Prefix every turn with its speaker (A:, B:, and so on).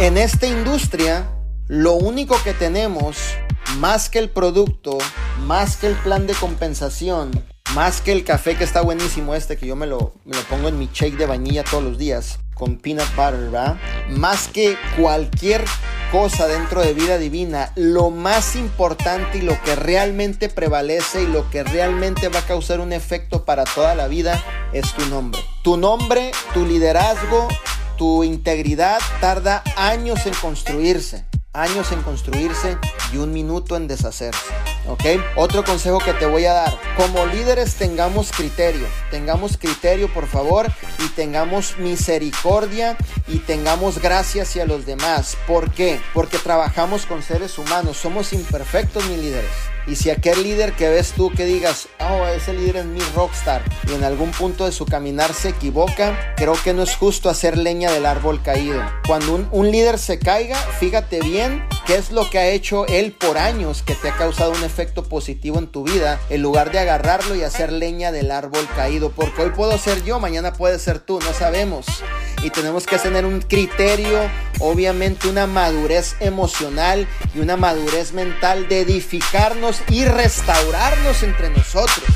A: En esta industria, lo único que tenemos, más que el producto, más que el plan de compensación, más que el café que está buenísimo este, que yo me lo, pongo en mi shake de vainilla todos los días, con peanut butter, ¿verdad? Más que cualquier cosa dentro de vida divina, lo más importante y lo que realmente prevalece y lo que realmente va a causar un efecto para toda la vida es tu nombre. Tu nombre, tu liderazgo, tu integridad tarda años en construirse años en construirse y un minuto en deshacerse. ¿Ok? Otro consejo que te voy a dar. Como líderes tengamos criterio. Tengamos criterio, por favor. Y tengamos misericordia y tengamos gracia hacia los demás. ¿Por qué? Porque trabajamos con seres humanos. Somos imperfectos, mis líderes. Y si aquel líder que ves tú que digas, oh, ese líder es mi rockstar y en algún punto de su caminar se equivoca, creo que no es justo hacer leña del árbol caído. Cuando un, un líder se caiga, fíjate bien qué es lo que ha hecho él por años que te ha causado un efecto positivo en tu vida, en lugar de agarrarlo y hacer leña del árbol caído. Porque hoy puedo ser yo, mañana puede ser tú, no sabemos. Y tenemos que tener un criterio, obviamente una madurez emocional y una madurez mental de edificarnos y restaurarnos entre nosotros.